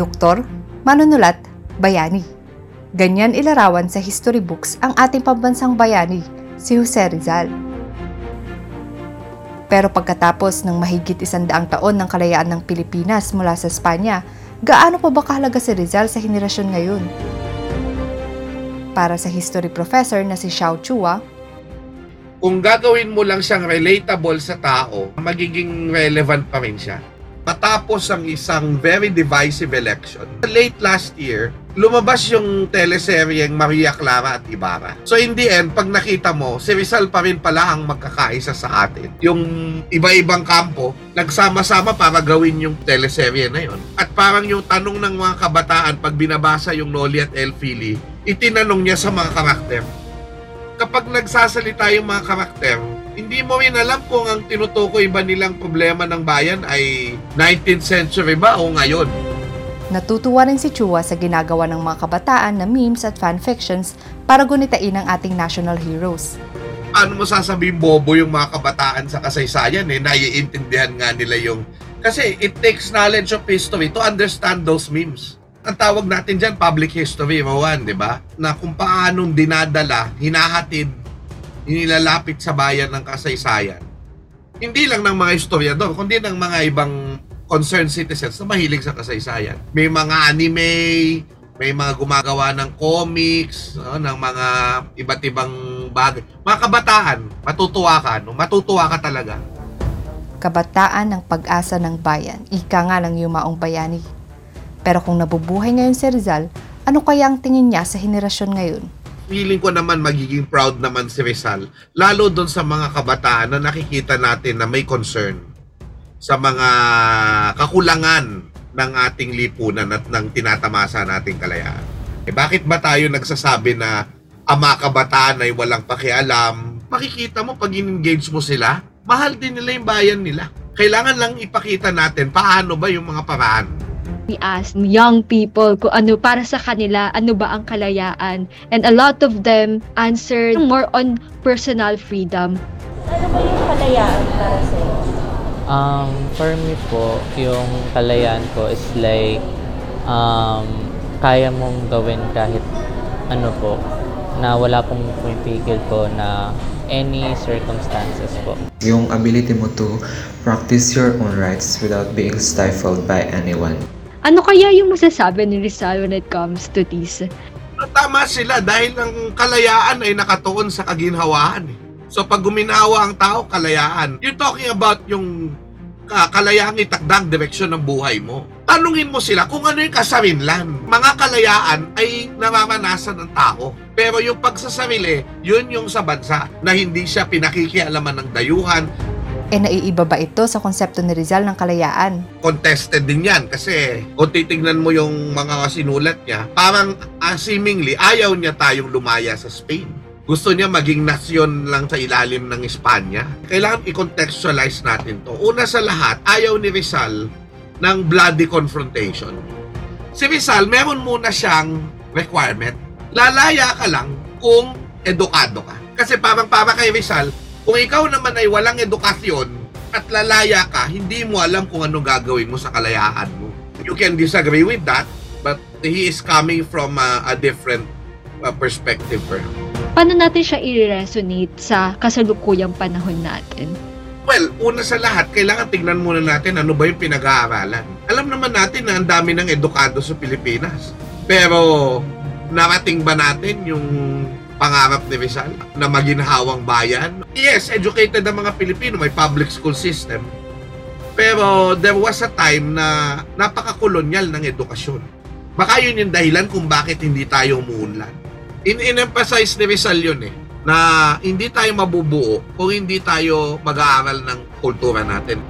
doktor, manunulat, bayani. Ganyan ilarawan sa history books ang ating pambansang bayani, si Jose Rizal. Pero pagkatapos ng mahigit isandaang taon ng kalayaan ng Pilipinas mula sa Espanya, gaano pa ba kahalaga si Rizal sa henerasyon ngayon? Para sa history professor na si Xiao Chua, kung gagawin mo lang siyang relatable sa tao, magiging relevant pa rin siya. Matapos ang isang very divisive election, late last year, lumabas yung teleseryeng Maria Clara at Ibarra. So in the end, pag nakita mo, si Rizal pa rin pala ang magkakaisa sa atin. Yung iba-ibang kampo, nagsama-sama para gawin yung teleserye na yon. At parang yung tanong ng mga kabataan pag binabasa yung Noli at El Fili, itinanong niya sa mga karakter, kapag nagsasalita yung mga karakter, hindi mo rin alam kung ang tinutukoy ba nilang problema ng bayan ay 19th century ba o ngayon. natutuwa rin si Chua sa ginagawa ng mga kabataan na memes at fanfictions para gunitain ang ating national heroes. Ano mo sasabihin bobo yung mga kabataan sa kasaysayan eh, naiintindihan nga nila yung... Kasi it takes knowledge of history to understand those memes. Ang tawag natin dyan, public history, Rowan, di ba? Na kung paanong dinadala, hinahatid, inilalapit sa bayan ng kasaysayan. Hindi lang ng mga historiador, kundi ng mga ibang concerned citizens na mahilig sa kasaysayan. May mga anime, may mga gumagawa ng comics, no, ng mga iba't ibang bagay. Mga kabataan, matutuwa ka, no? matutuwa ka talaga. Kabataan ng pag-asa ng bayan, ika nga ng yumaong bayani. Pero kung nabubuhay ngayon si Rizal, ano kaya ang tingin niya sa henerasyon ngayon? Feeling ko naman magiging proud naman si Rizal, lalo doon sa mga kabataan na nakikita natin na may concern sa mga kakulangan ng ating lipunan at ng tinatamasa nating kalayaan. Eh, bakit ba tayo nagsasabi na ang kabataan ay walang pakialam? Makikita mo pag in-engage mo sila, mahal din nila yung bayan nila. Kailangan lang ipakita natin paano ba yung mga paraan. We asked young people kung ano para sa kanila, ano ba ang kalayaan. And a lot of them answered more on personal freedom. Ano ba yung kalayaan para sa'yo? Um, for me po, yung kalayaan ko is like, um, kaya mong gawin kahit ano po, na wala pong pumipigil po na any circumstances po. Yung ability mo to practice your own rights without being stifled by anyone. Ano kaya yung masasabi ni Rizal when it comes to this? Tama sila dahil ang kalayaan ay nakatuon sa kaginhawaan. eh. So pag guminawa ang tao, kalayaan. You're talking about yung uh, kalayaang itakdang direksyon ng buhay mo. Tanungin mo sila kung ano yung kasarinlan. Mga kalayaan ay nararanasan ng tao. Pero yung pagsasarili, yun yung sa bansa na hindi siya pinakikialaman ng dayuhan. E naiiba ba ito sa konsepto ni Rizal ng kalayaan? Contested din yan kasi kung titignan mo yung mga sinulat niya, parang uh, seemingly ayaw niya tayong lumaya sa Spain. Gusto niya maging nasyon lang sa ilalim ng Espanya. Kailangan i-contextualize natin to. Una sa lahat, ayaw ni Rizal ng bloody confrontation. Si Rizal, meron muna siyang requirement. Lalaya ka lang kung edukado ka. Kasi parang para kay Rizal, kung ikaw naman ay walang edukasyon at lalaya ka, hindi mo alam kung ano gagawin mo sa kalayaan mo. You can disagree with that, but he is coming from a, a different uh, perspective. Paano natin siya i-resonate sa kasalukuyang panahon natin? Well, una sa lahat, kailangan tignan muna natin ano ba yung pinag-aaralan. Alam naman natin na ang dami ng edukado sa Pilipinas. Pero, narating ba natin yung pangarap ni Rizal na maginhawang bayan? Yes, educated ang mga Pilipino, may public school system. Pero there was a time na napaka-kolonyal ng edukasyon. Baka yun yung dahilan kung bakit hindi tayo umuunlad. In-emphasize ni Rizal yun eh, na hindi tayo mabubuo kung hindi tayo mag-aaral ng kultura natin.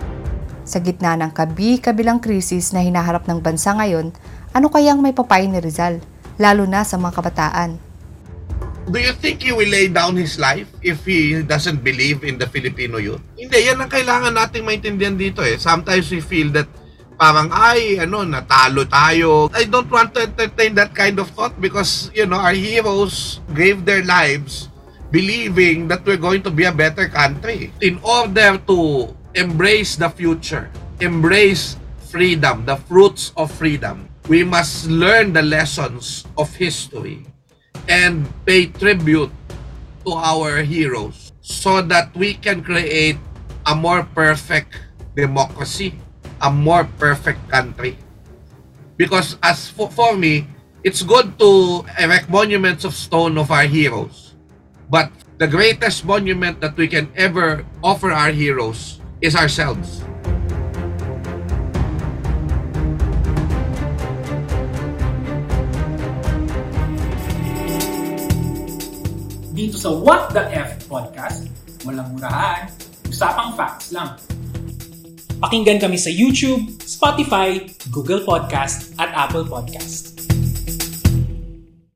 Sa gitna ng kabi-kabilang krisis na hinaharap ng bansa ngayon, ano kayang may papayo ni Rizal, lalo na sa mga kabataan? Do you think he will lay down his life if he doesn't believe in the Filipino youth? Hindi, yan ang kailangan nating maintindihan dito eh. Sometimes we feel that parang ay ano natalo tayo. I don't want to entertain that kind of thought because you know our heroes gave their lives believing that we're going to be a better country. In order to embrace the future, embrace freedom, the fruits of freedom, we must learn the lessons of history and pay tribute to our heroes so that we can create a more perfect democracy, a more perfect country. Because as for, for me, it's good to erect monuments of stone of our heroes. But the greatest monument that we can ever offer our heroes is ourselves. Dito sa What the F podcast, walang murahan, usapang facts lang. Pakinggan kami sa YouTube, Spotify, Google Podcast at Apple Podcast.